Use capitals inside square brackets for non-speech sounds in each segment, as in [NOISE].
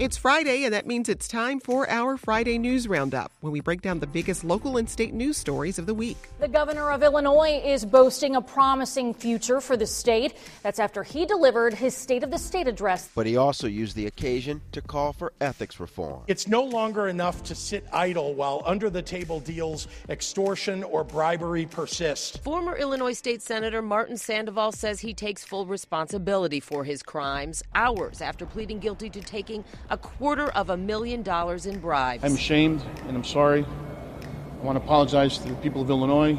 It's Friday, and that means it's time for our Friday News Roundup, when we break down the biggest local and state news stories of the week. The governor of Illinois is boasting a promising future for the state. That's after he delivered his State of the State address. But he also used the occasion to call for ethics reform. It's no longer enough to sit idle while under the table deals, extortion, or bribery persist. Former Illinois State Senator Martin Sandoval says he takes full responsibility for his crimes hours after pleading guilty to taking a quarter of a million dollars in bribes. I'm ashamed and I'm sorry. I want to apologize to the people of Illinois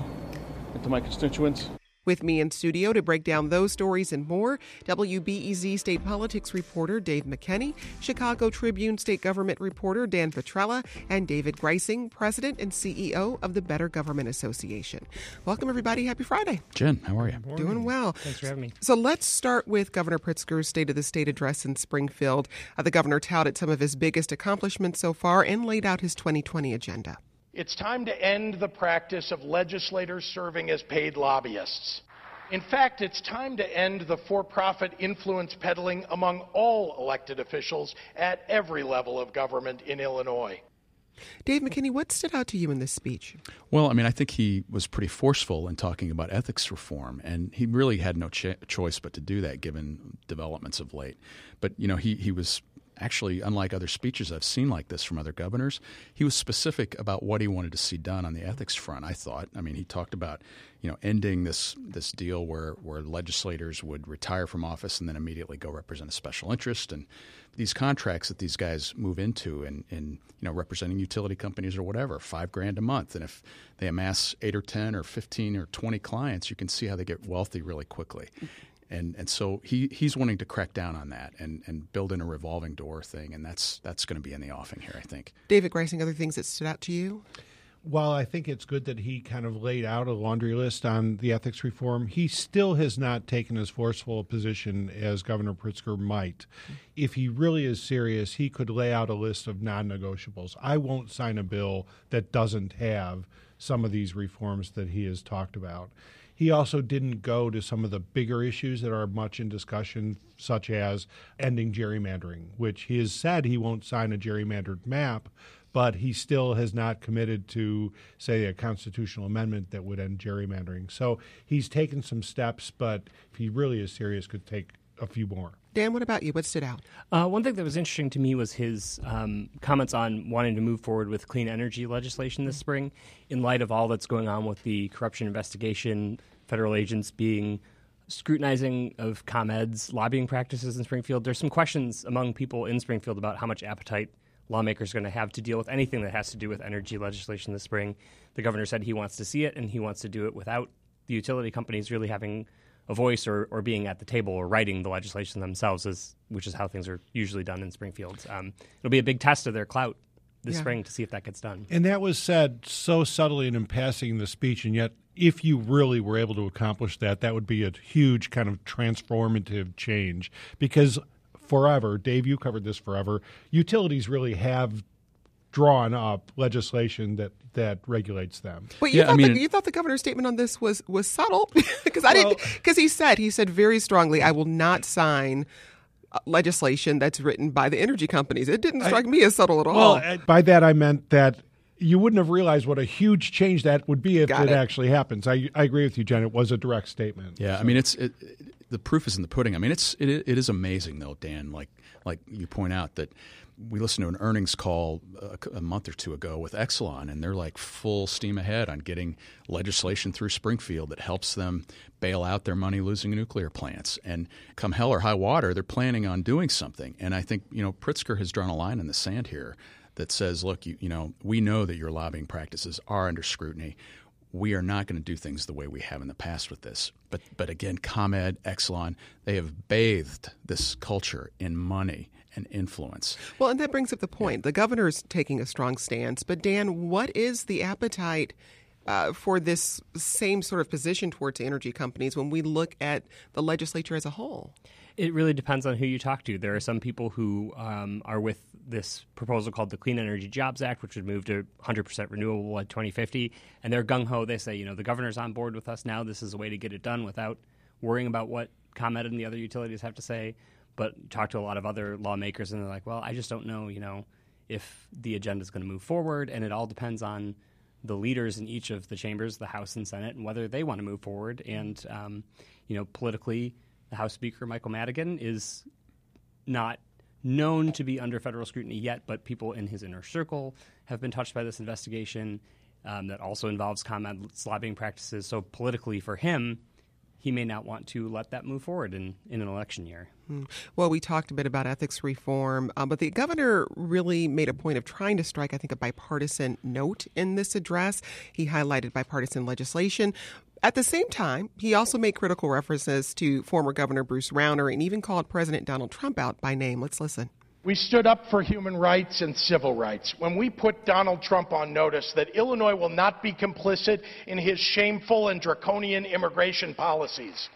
and to my constituents. With me in studio to break down those stories and more, WBEZ state politics reporter Dave McKinney, Chicago Tribune state government reporter Dan Petrella, and David Greising, president and CEO of the Better Government Association. Welcome, everybody. Happy Friday. Jen, how are you? Doing well. Thanks for having me. So let's start with Governor Pritzker's State of the State address in Springfield. Uh, the governor touted some of his biggest accomplishments so far and laid out his 2020 agenda. It's time to end the practice of legislators serving as paid lobbyists. In fact, it's time to end the for profit influence peddling among all elected officials at every level of government in Illinois. Dave McKinney, what stood out to you in this speech? Well, I mean, I think he was pretty forceful in talking about ethics reform, and he really had no ch- choice but to do that given developments of late. But, you know, he, he was actually, unlike other speeches I've seen like this from other governors, he was specific about what he wanted to see done on the ethics front. I thought. I mean, he talked about you know ending this this deal where where legislators would retire from office and then immediately go represent a special interest and these contracts that these guys move into and, and you know representing utility companies or whatever five grand a month and if they amass eight or ten or fifteen or twenty clients you can see how they get wealthy really quickly and and so he he's wanting to crack down on that and and build in a revolving door thing, and that's that's going to be in the offing here, I think. David Greising, other things that stood out to you? While I think it's good that he kind of laid out a laundry list on the ethics reform, he still has not taken as forceful a position as Governor Pritzker might. If he really is serious, he could lay out a list of non negotiables. I won't sign a bill that doesn't have some of these reforms that he has talked about. He also didn't go to some of the bigger issues that are much in discussion, such as ending gerrymandering, which he has said he won't sign a gerrymandered map, but he still has not committed to, say, a constitutional amendment that would end gerrymandering. So he's taken some steps, but if he really is serious, could take a few more. Dan, what about you? What stood out? Uh, one thing that was interesting to me was his um, comments on wanting to move forward with clean energy legislation this spring in light of all that's going on with the corruption investigation, federal agents being scrutinizing of ComEd's lobbying practices in Springfield. There's some questions among people in Springfield about how much appetite lawmakers are going to have to deal with anything that has to do with energy legislation this spring. The governor said he wants to see it, and he wants to do it without the utility companies really having a voice or, or being at the table or writing the legislation themselves, is, which is how things are usually done in Springfield. Um, it'll be a big test of their clout this Yeah. spring to see if that gets done. And that was said so subtly and in passing in the speech, and yet, if you really were able to accomplish that, that would be a huge kind of transformative change. Because forever, Dave, you covered this forever, utilities really have drawn up legislation that, that regulates them. Wait, you, thought the, you thought the governor's statement on this was was subtle [LAUGHS] because I didn't because he said he said very strongly I will not sign uh, legislation that's written by the energy companies. It didn't strike me as subtle at all. Well, by that I meant that you wouldn't have realized what a huge change that would be if it, it. actually happens. I, I agree with you, Jen. It was a direct statement. Yeah, I mean, it's it, it- the proof is in the pudding. I mean, it's it, it is amazing though, Dan. Like like you point out that we listened to an earnings call a, a month or two ago with Exelon, and they're like full steam ahead on getting legislation through Springfield that helps them bail out their money losing nuclear plants. And come hell or high water, they're planning on doing something. And I think you know Pritzker has drawn a line in the sand here that says, look, you, you know, we know that your lobbying practices are under scrutiny we are not going to do things the way we have in the past with this. But but again, ComEd, Exelon, they have bathed this culture in money and influence. Well, and that brings up the point. The governor's taking a strong stance, but Dan, what is the appetite uh, for this same sort of position towards energy companies when we look at the legislature as a whole? It really depends on who you talk to. There are some people who um, are with this proposal called the Clean Energy Jobs Act, which would move to 100% renewable by 2050. And they're gung ho. They say, you know, the governor's on board with us now. This is a way to get it done without worrying about what ComEd and the other utilities have to say. But talk to a lot of other lawmakers, and they're like, well, I just don't know, you know, if the agenda is going to move forward. And it all depends on the leaders in each of the chambers, the House and Senate, and whether they want to move forward. And, um, you know, politically, the House Speaker, Michael Madigan, is not known to be under federal scrutiny yet, but people in his inner circle have been touched by this investigation um, that also involves ComEd lobbying practices. So politically, for him, he may not want to let that move forward in, in an election year. Hmm. Well, we talked a bit about ethics reform, uh, but the governor really made a point of trying to strike, I think, a bipartisan note in this address. He highlighted bipartisan legislation. At the same time, he also made critical references to former Governor Bruce Rauner and even called President Donald Trump out by name. Let's listen. We stood up for human rights and civil rights when we put Donald Trump on notice that Illinois will not be complicit in his shameful and draconian immigration policies.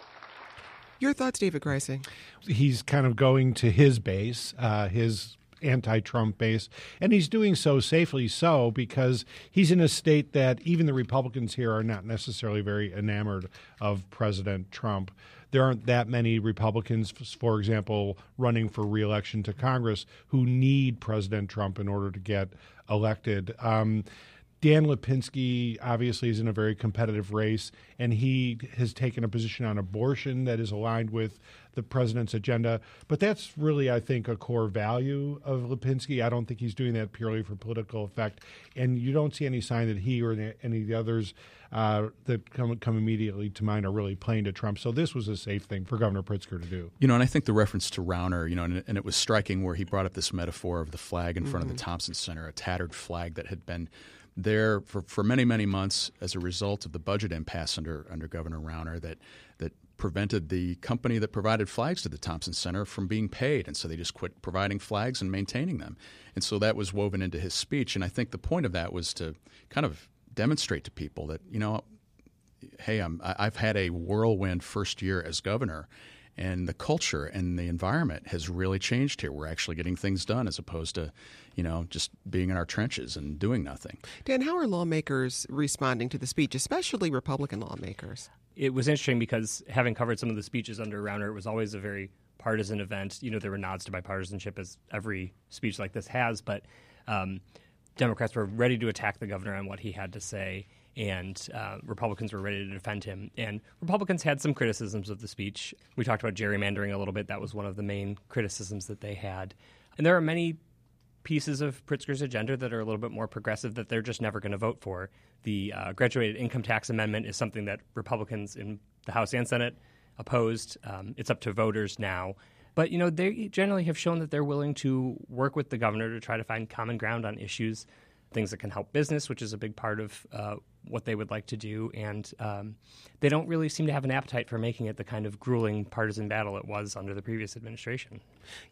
Your thoughts, David Greising? He's kind of going to his base, uh, his anti Trump base. And he's doing so safely so because he's in a state that even the Republicans here are not necessarily very enamored of President Trump. There aren't that many Republicans, for example, running for reelection to Congress who need President Trump in order to get elected. Um, Dan Lipinski obviously is in a very competitive race, and he has taken a position on abortion that is aligned with the president's agenda. But that's really, I think, a core value of Lipinski. I don't think he's doing that purely for political effect, and you don't see any sign that he or any of the others uh, that come come immediately to mind are really playing to Trump. So this was a safe thing for Governor Pritzker to do. You know, and I think the reference to Rauner, you know, and, and it was striking where he brought up this metaphor of the flag in mm-hmm. front of the mm-hmm. Thompson Center, a tattered flag that had been there for, for many, many months as a result of the budget impasse under under Governor Rauner that that prevented the company that provided flags to the Thompson Center from being paid. And so they just quit providing flags and maintaining them. And so that was woven into his speech. And I think the point of that was to kind of demonstrate to people that, you know, hey, I'm, I've had a whirlwind first year as governor and the culture and the environment has really changed here. We're actually getting things done as opposed to, you know, just being in our trenches and doing nothing. Dan, how are lawmakers responding to the speech, especially Republican lawmakers? It was interesting because having covered some of the speeches under Rauner, it was always a very partisan event. You know, there were nods to bipartisanship as every speech like this has, but um, Democrats were ready to attack the governor on what he had to say and uh, Republicans were ready to defend him. And Republicans had some criticisms of the speech. We talked about gerrymandering a little bit. That was one of the main criticisms that they had. And there are many pieces of Pritzker's agenda that are a little bit more progressive that they're just never going to vote for. The uh, graduated income tax amendment is something that Republicans in the House and Senate opposed. Um, it's up to voters now. But you know, they generally have shown that they're willing to work with the governor to try to find common ground on issues, things that can help business, which is a big part of uh, what they would like to do, and um, they don't really seem to have an appetite for making it the kind of grueling partisan battle it was under the previous administration.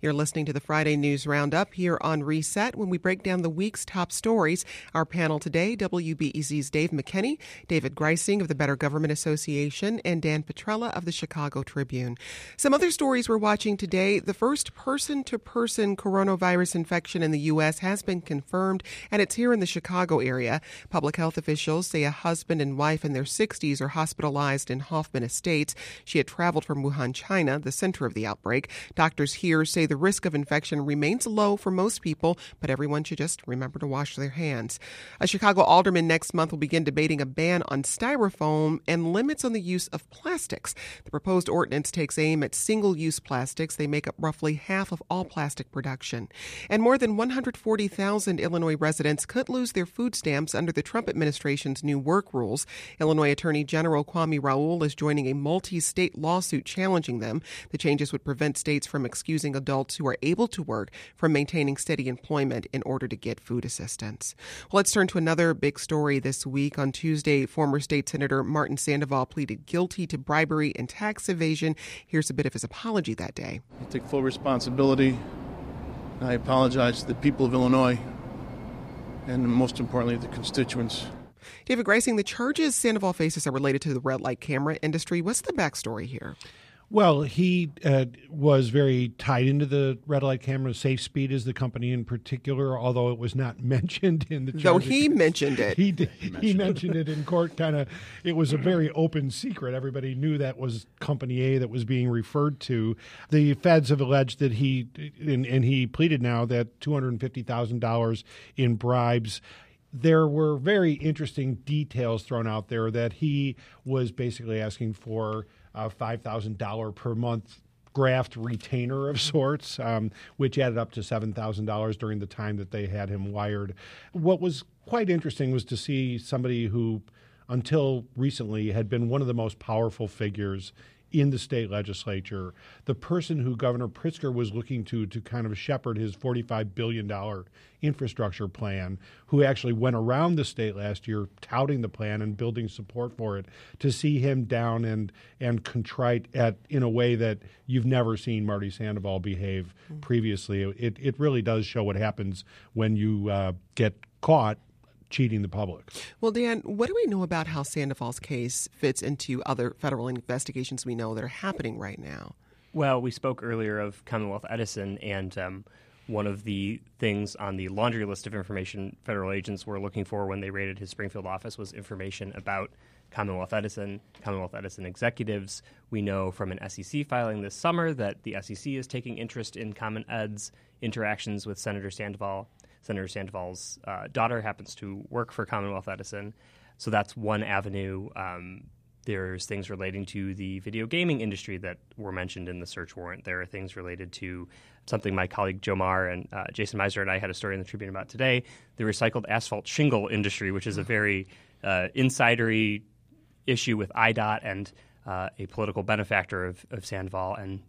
You're listening to the Friday News Roundup here on Reset when we break down the week's top stories. Our panel today WBEZ's Dave McKinney, David Greising of the Better Government Association, and Dan Petrella of the Chicago Tribune. Some other stories we're watching today the first person to person coronavirus infection in the U.S. has been confirmed, and it's here in the Chicago area. Public health officials say a husband and wife in their 60s are hospitalized in Hoffman Estates. She had traveled from Wuhan, China, the center of the outbreak. Doctors here say the risk of infection remains low for most people, but everyone should just remember to wash their hands. A Chicago alderman next month will begin debating a ban on styrofoam and limits on the use of plastics. The proposed ordinance takes aim at single use plastics. They make up roughly half of all plastic production. And more than 140,000 Illinois residents could lose their food stamps under the Trump administration's new new work rules. Illinois Attorney General Kwame Raoul is joining a multi state lawsuit challenging them. The changes would prevent states from excusing adults who are able to work from maintaining steady employment in order to get food assistance. Well, let's turn to another big story this week. On Tuesday, former state senator Martin Sandoval pleaded guilty to bribery and tax evasion. Here's a bit of his apology that day. I take full responsibility. I apologize to the people of Illinois and most importantly, the constituents. David Greising, the charges Sandoval faces are related to the red light camera industry. What's the backstory here? Well, he uh, was very tied into the red light camera. Safe Speed is the company in particular, although it was not [LAUGHS] mentioned in the. Charges. Though he mentioned it, he did, he, mentioned, he mentioned it. it in court. Kind of, it was a very open secret. Everybody knew that was Company A that was being referred to. The feds have alleged that he, and, and he pleaded now that two hundred and fifty thousand dollars in bribes there were very interesting details thrown out there that he was basically asking for a $5,000 per month graft retainer of sorts, um, which added up to $7,000 during the time that they had him wired. What was quite interesting was to see somebody who, until recently, had been one of the most powerful figures in the state legislature, the person who Governor Pritzker was looking to to kind of shepherd his $45 billion infrastructure plan, who actually went around the state last year touting the plan and building support for it, to see him down and, and contrite at in a way that you've never seen Marty Sandoval behave mm-hmm. previously. It, it really does show what happens when you uh, get caught cheating the public. Well, Dan, what do we know about how Sandoval's case fits into other federal investigations we know that are happening right now? Well, we spoke earlier of Commonwealth Edison, and um, one of the things on the laundry list of information federal agents were looking for when they raided his Springfield office was information about Commonwealth Edison, Commonwealth Edison executives. We know from an SEC filing this summer that the SEC is taking interest in ComEd's interactions with Senator Sandoval. Senator Sandoval's uh, daughter happens to work for Commonwealth Edison. So that's one avenue. Um, there's things relating to the video gaming industry that were mentioned in the search warrant. There are things related to something my colleague Joe Mahr and uh, Jason Meisner and I had a story in the Tribune about today the recycled asphalt shingle industry, which is a very uh, insidery issue with IDOT and uh, a political benefactor of, of Sandoval. And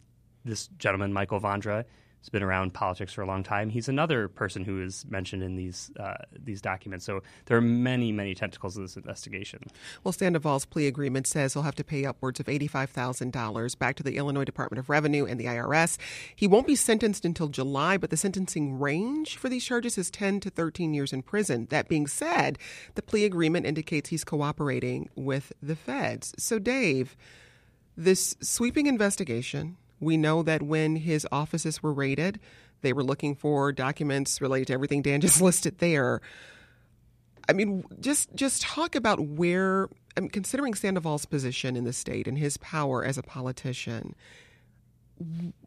this gentleman, Michael Vondra, has been around politics for a long time. He's another person who is mentioned in these uh, these documents. So there are many, many tentacles of this investigation. Well, Sandoval's plea agreement says he'll have to pay upwards of eighty-five thousand dollars back to the Illinois Department of Revenue and the IRS. He won't be sentenced until July, but the sentencing range for these charges is ten to thirteen years in prison. That being said, the plea agreement indicates he's cooperating with the feds. So, Dave, this sweeping investigation we know that when his offices were raided, they were looking for documents related to everything Dan [LAUGHS] just listed there. I mean, just just talk about where, I mean, considering Sandoval's position in the state and his power as a politician,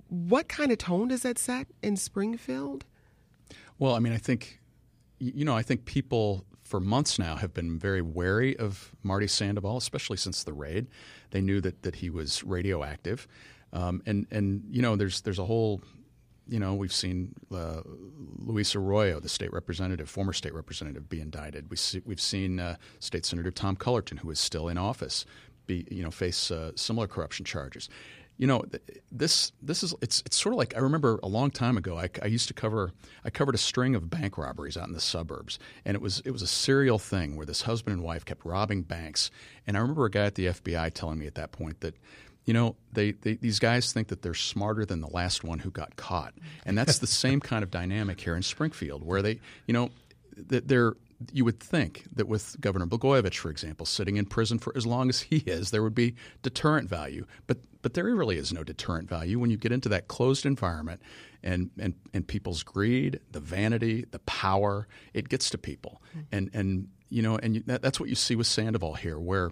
what kind of tone does that set in Springfield? Well, I mean, I think, you know, I think people for months now have been very wary of Marty Sandoval, especially since the raid. They knew that that he was radioactive. Um, and and you know, there's there's a whole, you know, we've seen uh, Luis Arroyo, the state representative, former state representative, be indicted. We see, we've seen uh, State Senator Tom Cullerton, who is still in office, be you know face uh, similar corruption charges. You know, this this is it's it's sort of like I remember a long time ago. I, I used to cover I covered a string of bank robberies out in the suburbs, and it was it was a serial thing where this husband and wife kept robbing banks. And I remember a guy at the FBI telling me at that point that you know, they, they, these guys think that they're smarter than the last one who got caught, and that's the [LAUGHS] same kind of dynamic here in Springfield, where they, you know, they're you would think that with Governor Blagojevich, for example, sitting in prison for as long as he is, there would be deterrent value. But but there really is no deterrent value when you get into that closed environment and and, and people's greed, the vanity, the power, it gets to people. Mm-hmm. And and you know, and you, that, that's what you see with Sandoval here, where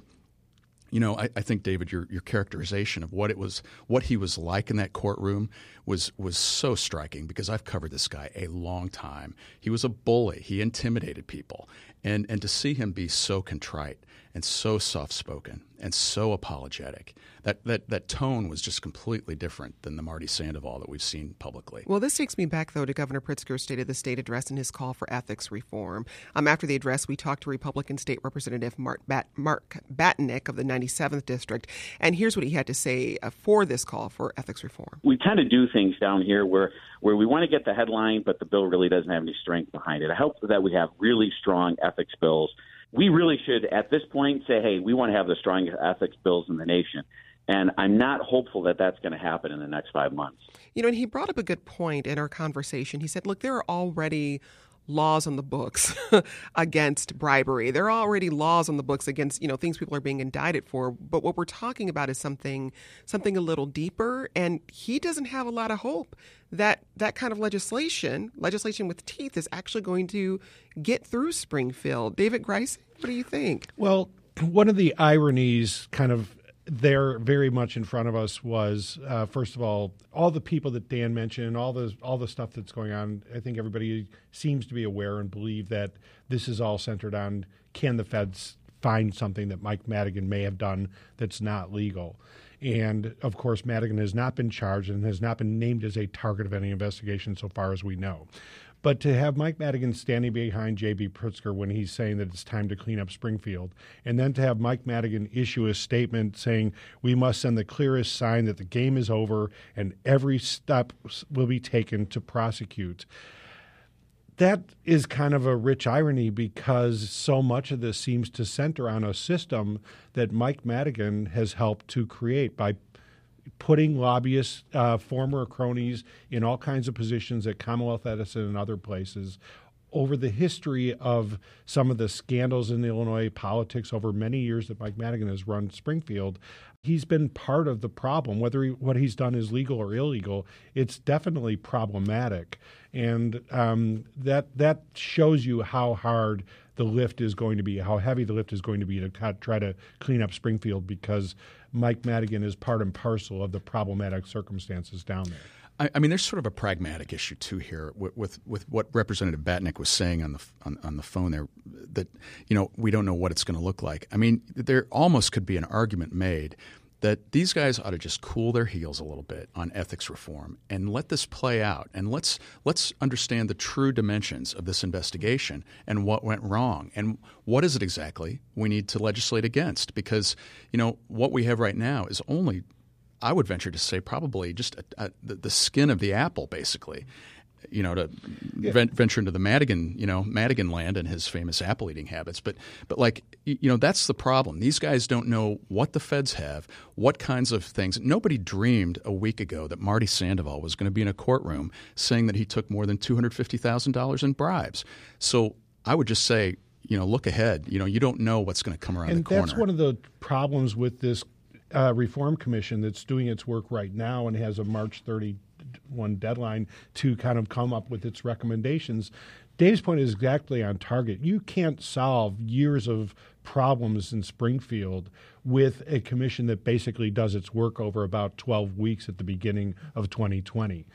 you know, I, I, think David, your your characterization of what it was, what he was like in that courtroom, was was so striking because I've covered this guy a long time. He was a bully. He intimidated people, and and to see him be so contrite and so soft spoken and so apologetic. That, that that tone was just completely different than the Marty Sandoval that we've seen publicly. Well, this takes me back though to Governor Pritzker's State of the State address and his call for ethics reform. Um, after the address, we talked to Republican State Representative Mark, Bat- Mark Batinick of the 97th District, and here's what he had to say uh, for this call for ethics reform. We tend to do things down here where where we want to get the headline, but the bill really doesn't have any strength behind it. I hope that we have really strong ethics bills we really should, at this point, say, hey, we want to have the strongest ethics bills in the nation. And I'm not hopeful that that's going to happen in the next five months. You know, and he brought up a good point in our conversation. He said, look, there are already laws on the books [LAUGHS] against bribery. There are already laws on the books against, you know, things people are being indicted for, but what we're talking about is something something a little deeper and he doesn't have a lot of hope that that kind of legislation, legislation with teeth is actually going to get through Springfield. David Grice, what do you think? Well, one of the ironies kind of there very much in front of us was uh, first of all all the people that Dan mentioned, all the all the stuff that's going on. I think everybody seems to be aware and believe that this is all centered on can the feds find something that Mike Madigan may have done that's not legal. And of course, Madigan has not been charged and has not been named as a target of any investigation so far as we know. But to have Mike Madigan standing behind J.B. Pritzker when he's saying that it's time to clean up Springfield, and then to have Mike Madigan issue a statement saying we must send the clearest sign that the game is over and every step will be taken to prosecute. That is kind of a rich irony because so much of this seems to center on a system that Mike Madigan has helped to create by putting lobbyists, uh, former cronies, in all kinds of positions at Commonwealth Edison and other places. Over the history of some of the scandals in the Illinois politics over many years that Mike Madigan has run Springfield, he's been part of the problem. Whether he, what he's done is legal or illegal, it's definitely problematic, and um, that that shows you how hard the lift is going to be, how heavy the lift is going to be to try to clean up Springfield because Mike Madigan is part and parcel of the problematic circumstances down there. I, I mean, there's sort of a pragmatic issue too here with, with, with what Representative Batinick was saying on the on, on, the phone there. That you know we don't know what it's going to look like. I mean, there almost could be an argument made that these guys ought to just cool their heels a little bit on ethics reform and let this play out. And let's let's understand the true dimensions of this investigation and what went wrong and what is it exactly we need to legislate against? Because you know what we have right now is only I would venture to say probably just a, a, the, the skin of the apple basically you know, to yeah. venture into the Madigan, you know, Madigan land and his famous apple eating habits. But, but like, you know, that's the problem. These guys don't know what the feds have, what kinds of things. Nobody dreamed a week ago that Marty Sandoval was going to be in a courtroom saying that he took more than two hundred fifty thousand dollars in bribes. So I would just say, you know, look ahead. You know, you don't know what's going to come around and the corner. And that's one of the problems with this uh, reform commission that's doing its work right now and has a March 30 one deadline to kind of come up with its recommendations. Dave's point is exactly on target. You can't solve years of problems in Springfield with a commission that basically does its work over about 12 weeks at the beginning of 2020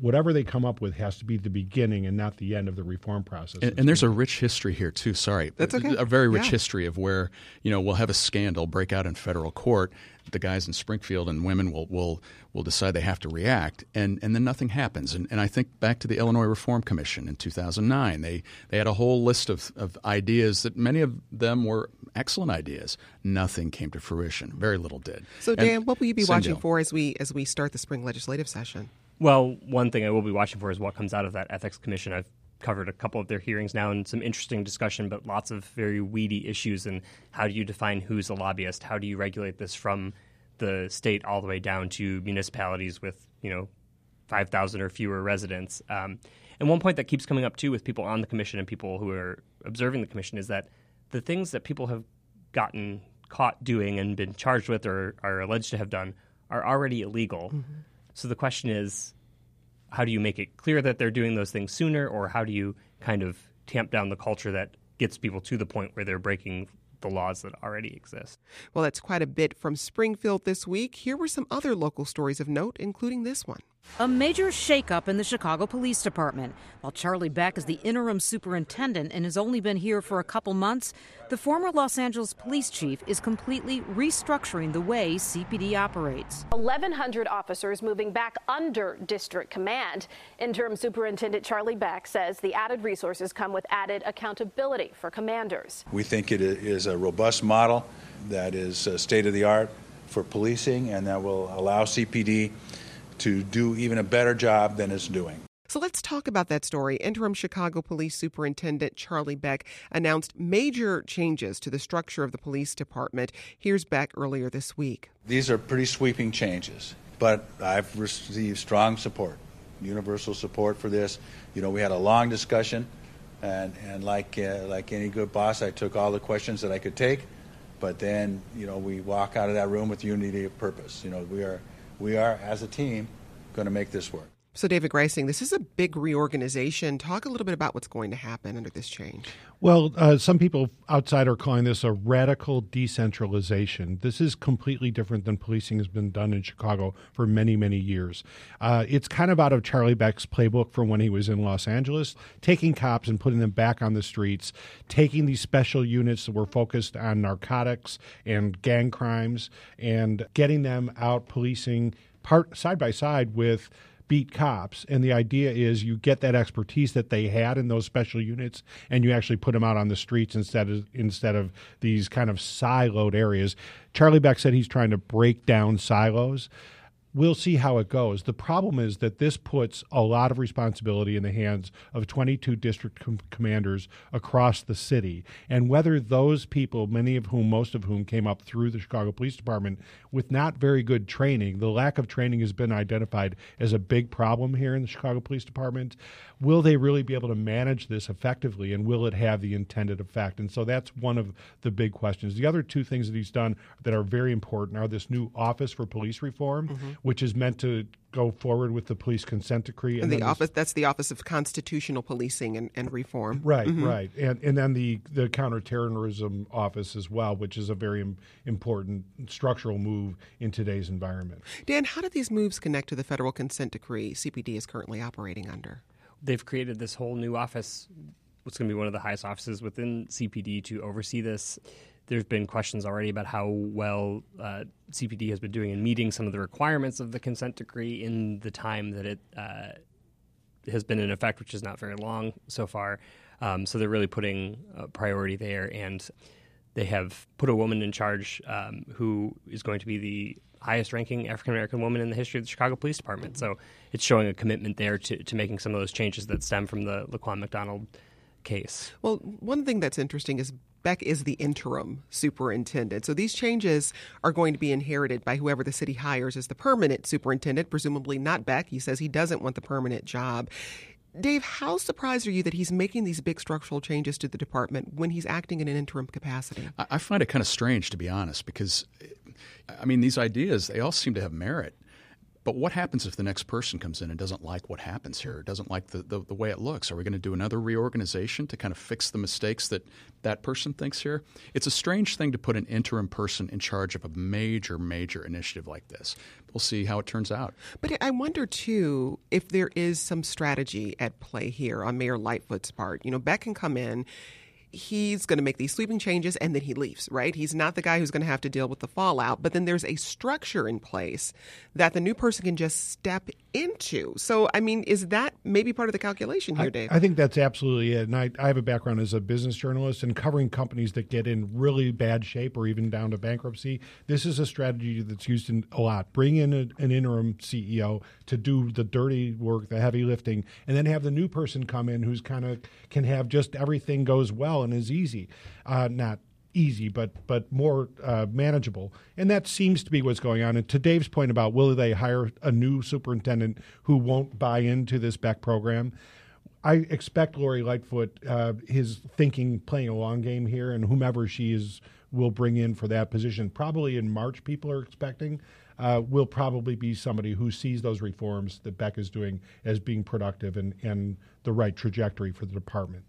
whatever they come up with has to be the beginning and not the end of the reform process. And, and there's a rich history here too. Sorry, that's okay. A very rich yeah. history of where you know we'll have a scandal break out in federal court, the guys in Springfield and women will will will decide they have to react, and and then nothing happens. And and I think back to the Illinois Reform Commission in 2009, they they had a whole list of of ideas that many of them were excellent ideas. Nothing came to fruition. Very little did. So Dan, and what will you be watching for as we as we start the spring legislative session? Well, one thing I will be watching for is what comes out of that ethics commission. I've covered a couple of their hearings now and some interesting discussion, but lots of very weedy issues. And how do you define who's a lobbyist? How do you regulate this from the state all the way down to municipalities with you know five thousand or fewer residents? Um, and one point that keeps coming up too with people on the commission and people who are observing the commission is that the things that people have gotten caught doing and been charged with or are alleged to have done are already illegal. Mm-hmm. So the question is, how do you make it clear that they're doing those things sooner, or how do you kind of tamp down the culture that gets people to the point where they're breaking the laws that already exist. Well, that's quite a bit from Springfield this week. Here were some other local stories of note, including this one. A major shakeup in the Chicago Police Department. While Charlie Beck is the interim superintendent and has only been here for a couple months, the former Los Angeles police chief is completely restructuring the way CPD operates. 1,100 officers moving back under district command. Interim Superintendent Charlie Beck says the added resources come with added accountability for commanders. We think it is a robust model that is uh, state of the art for policing and that will allow CPD to do even a better job than it's doing. So let's talk about that story. Interim Chicago Police Superintendent Charlie Beck announced major changes to the structure of the police department. Here's Beck earlier this week. These are pretty sweeping changes, but I've received strong support, universal support for this. You know, we had a long discussion And, and like, uh, like any good boss, I took all the questions that I could take. But then, you know, we walk out of that room with unity of purpose. You know, we are, we are as a team going to make this work. So, David Greising, this is a big reorganization. Talk a little bit about what's going to happen under this change. Well, uh, some people outside are calling this a radical decentralization. This is completely different than policing has been done in Chicago for many, many years. Uh, it's kind of out of Charlie Beck's playbook from when he was in Los Angeles, taking cops and putting them back on the streets, taking these special units that were focused on narcotics and gang crimes, and getting them out policing part side by side with beat cops. And the idea is you get that expertise that they had in those special units, and you actually put them out on the streets instead of instead of these kind of siloed areas. Charlie Beck said he's trying to break down silos we'll see how it goes. The problem is that this puts a lot of responsibility in the hands of 22 district com- commanders across the city. And whether those people, many of whom, most of whom came up through the Chicago Police Department with not very good training, the lack of training has been identified as a big problem here in the Chicago Police Department. Will they really be able to manage this effectively and will it have the intended effect? And so that's one of the big questions. The other two things that he's done that are very important are this new Office for Police Reform. Mm-hmm which is meant to go forward with the police consent decree. And, and the office that's the Office of Constitutional Policing and, and Reform. Right, mm-hmm. right. And and then the the counterterrorism office as well, which is a very important structural move in today's environment. Dan, how do these moves connect to the federal consent decree CPD is currently operating under? They've created this whole new office what's going to be one of the highest offices within CPD to oversee this there's been questions already about how well uh, CPD has been doing in meeting some of the requirements of the consent decree in the time that it uh, has been in effect, which is not very long so far. Um, so they're really putting a priority there, and they have put a woman in charge um, who is going to be the highest ranking African American woman in the history of the Chicago Police Department. So it's showing a commitment there to, to making some of those changes that stem from the Laquan McDonald case. Well, one thing that's interesting is Beck is the interim superintendent. So these changes are going to be inherited by whoever the city hires as the permanent superintendent, presumably not Beck. He says he doesn't want the permanent job. Dave, how surprised are you that he's making these big structural changes to the department when he's acting in an interim capacity? I find it kind of strange, to be honest, because, I mean, these ideas, they all seem to have merit. But what happens if the next person comes in and doesn't like what happens here, doesn't like the, the, the way it looks? Are we going to do another reorganization to kind of fix the mistakes that that person thinks here? It's a strange thing to put an interim person in charge of a major, major initiative like this. We'll see how it turns out. But I wonder, too, if there is some strategy at play here on Mayor Lightfoot's part. You know, Beck can come in he's going to make these sweeping changes and then he leaves, right? He's not the guy who's going to have to deal with the fallout, but then there's a structure in place that the new person can just step into. So, I mean, is that maybe part of the calculation here, I, Dave? I think that's absolutely it. And I, I have a background as a business journalist and covering companies that get in really bad shape or even down to bankruptcy. This is a strategy that's used in a lot. Bring in a, an interim CEO to do the dirty work, the heavy lifting, and then have the new person come in who's kind of can have just everything goes well is easy. Uh, not easy, but but more uh, manageable. And that seems to be what's going on. And to Dave's point about will they hire a new superintendent who won't buy into this Beck program? I expect Lori Lightfoot, uh, his thinking, playing a long game here, and whomever she is will bring in for that position. Probably in March, people are expecting. Uh, will probably be somebody who sees those reforms that Beck is doing as being productive and, and the right trajectory for the department.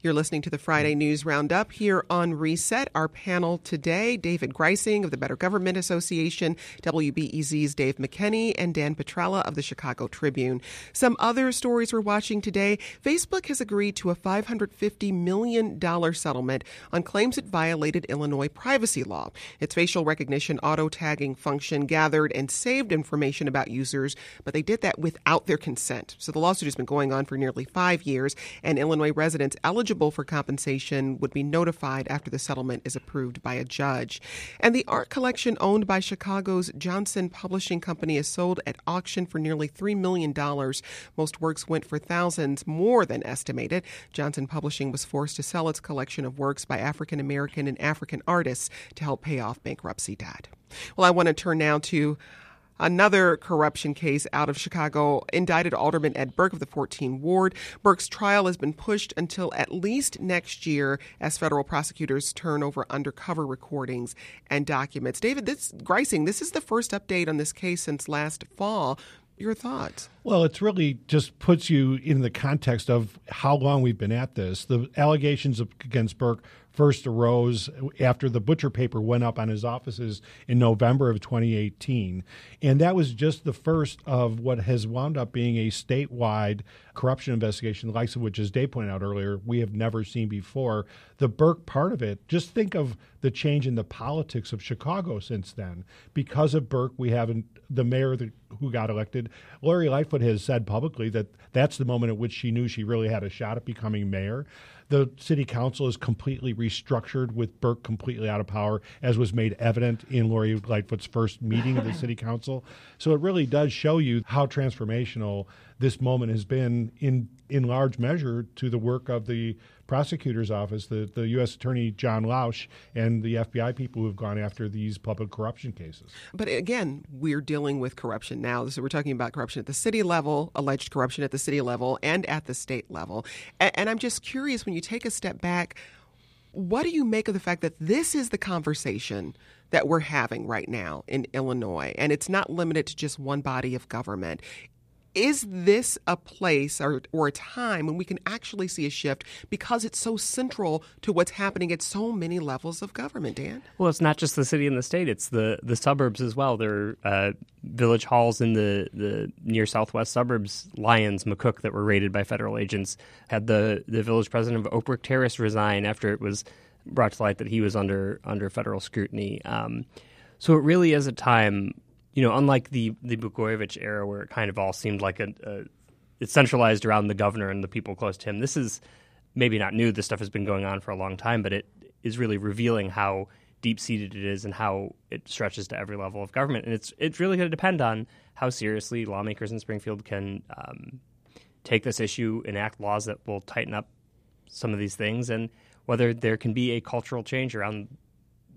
You're listening to the Friday News Roundup here on Reset. Our panel today David Greising of the Better Government Association, WBEZ's Dave McKinney, and Dan Petrella of the Chicago Tribune. Some other stories we're watching today Facebook has agreed to a $550 million settlement on claims it violated Illinois privacy law. Its facial recognition auto tagging function gathered and saved information about users, but they did that without their consent. So the lawsuit has been going on for nearly five years, and Illinois residents eligible for compensation would be notified after the settlement is approved by a judge. And the art collection owned by Chicago's Johnson Publishing Company is sold at auction for nearly $3 million. Most works went for thousands more than estimated. Johnson Publishing was forced to sell its collection of works by African American and African artists to help pay off bankruptcy debt. Well, I want to turn now to Another corruption case out of Chicago indicted Alderman Ed Burke of the 14 Ward. Burke's trial has been pushed until at least next year as federal prosecutors turn over undercover recordings and documents. David, this Greising, this is the first update on this case since last fall. Your thoughts? Well, it's really just puts you in the context of how long we've been at this. The allegations against Burke first arose after the butcher paper went up on his offices in November of 2018. And that was just the first of what has wound up being a statewide corruption investigation, the likes of which, as Dave pointed out earlier, we have never seen before. The Burke part of it, just think of the change in the politics of Chicago since then. Because of Burke, we have the mayor who got elected. Lori Lightfoot has said publicly that that's the moment at which she knew she really had a shot at becoming mayor. The city council is completely restructured with Burke completely out of power, as was made evident in Lori Lightfoot's first meeting of the city council. So it really does show you how transformational this moment has been in in large measure to the work of the prosecutor's office, the, the U.S. Attorney John Lausch, and the FBI people who have gone after these public corruption cases. But again, we're dealing with corruption now. So we're talking about corruption at the city level, alleged corruption at the city level, and at the state level. And, and I'm just curious when you take a step back, what do you make of the fact that this is the conversation that we're having right now in Illinois? And it's not limited to just one body of government is this a place or, or a time when we can actually see a shift because it's so central to what's happening at so many levels of government, Dan? Well, it's not just the city and the state; it's the the suburbs as well. There are uh, village halls in the the near southwest suburbs, Lyons, McCook, that were raided by federal agents. Had the the village president of Oak Terrace resign after it was brought to light that he was under under federal scrutiny. Um, so it really is a time you know, unlike the the Blagojevich era where it kind of all seemed like a, a it's centralized around the governor and the people close to him. This is maybe not new. This stuff has been going on for a long time, but it is really revealing how deep seated it is and how it stretches to every level of government. And it's it's really going to depend on how seriously lawmakers in Springfield can um, take this issue, enact laws that will tighten up some of these things, and whether there can be a cultural change around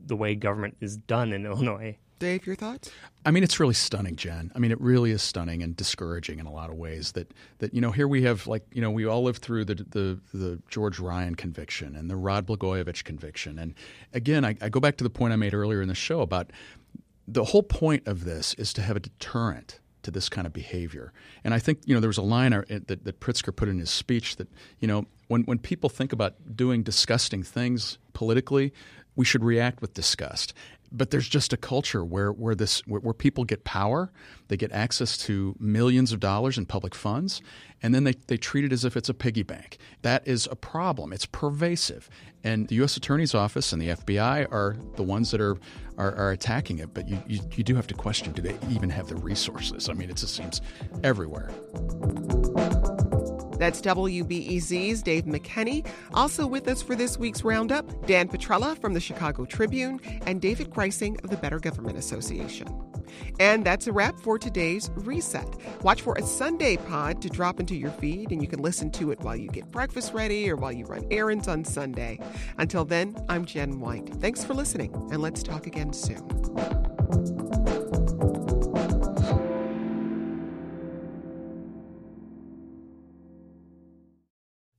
the way government is done in [LAUGHS] Illinois. Dave, your thoughts? I mean, it's really stunning, Jen. I mean, it really is stunning and discouraging in a lot of ways. That that you know, here we have like you know, we all lived through the the, the George Ryan conviction and the Rod Blagojevich conviction, and again, I, I go back to the point I made earlier in the show about the whole point of this is to have a deterrent to this kind of behavior. And I think you know there was a line uh, that, that Pritzker put in his speech that you know when when people think about doing disgusting things politically, we should react with disgust but there's just a culture where where this where, where, people get power, they get access to millions of dollars in public funds, and then they, they treat it as if it's a piggy bank. That is a problem. It's pervasive. And the U.S. Attorney's Office and the FBI are the ones that are are, are attacking it. But you, you, you do have to question: Do they even have the resources? I mean, it just seems everywhere. That's WBEZ's Dave McKinney. Also with us for this week's roundup, Dan Petrella from the Chicago Tribune and David Greising of the Better Government Association. And that's a wrap for today's Reset. Watch for a Sunday pod to drop into your feed, and you can listen to it while you get breakfast ready or while you run errands on Sunday. Until then, I'm Jen White. Thanks for listening, and let's talk again soon.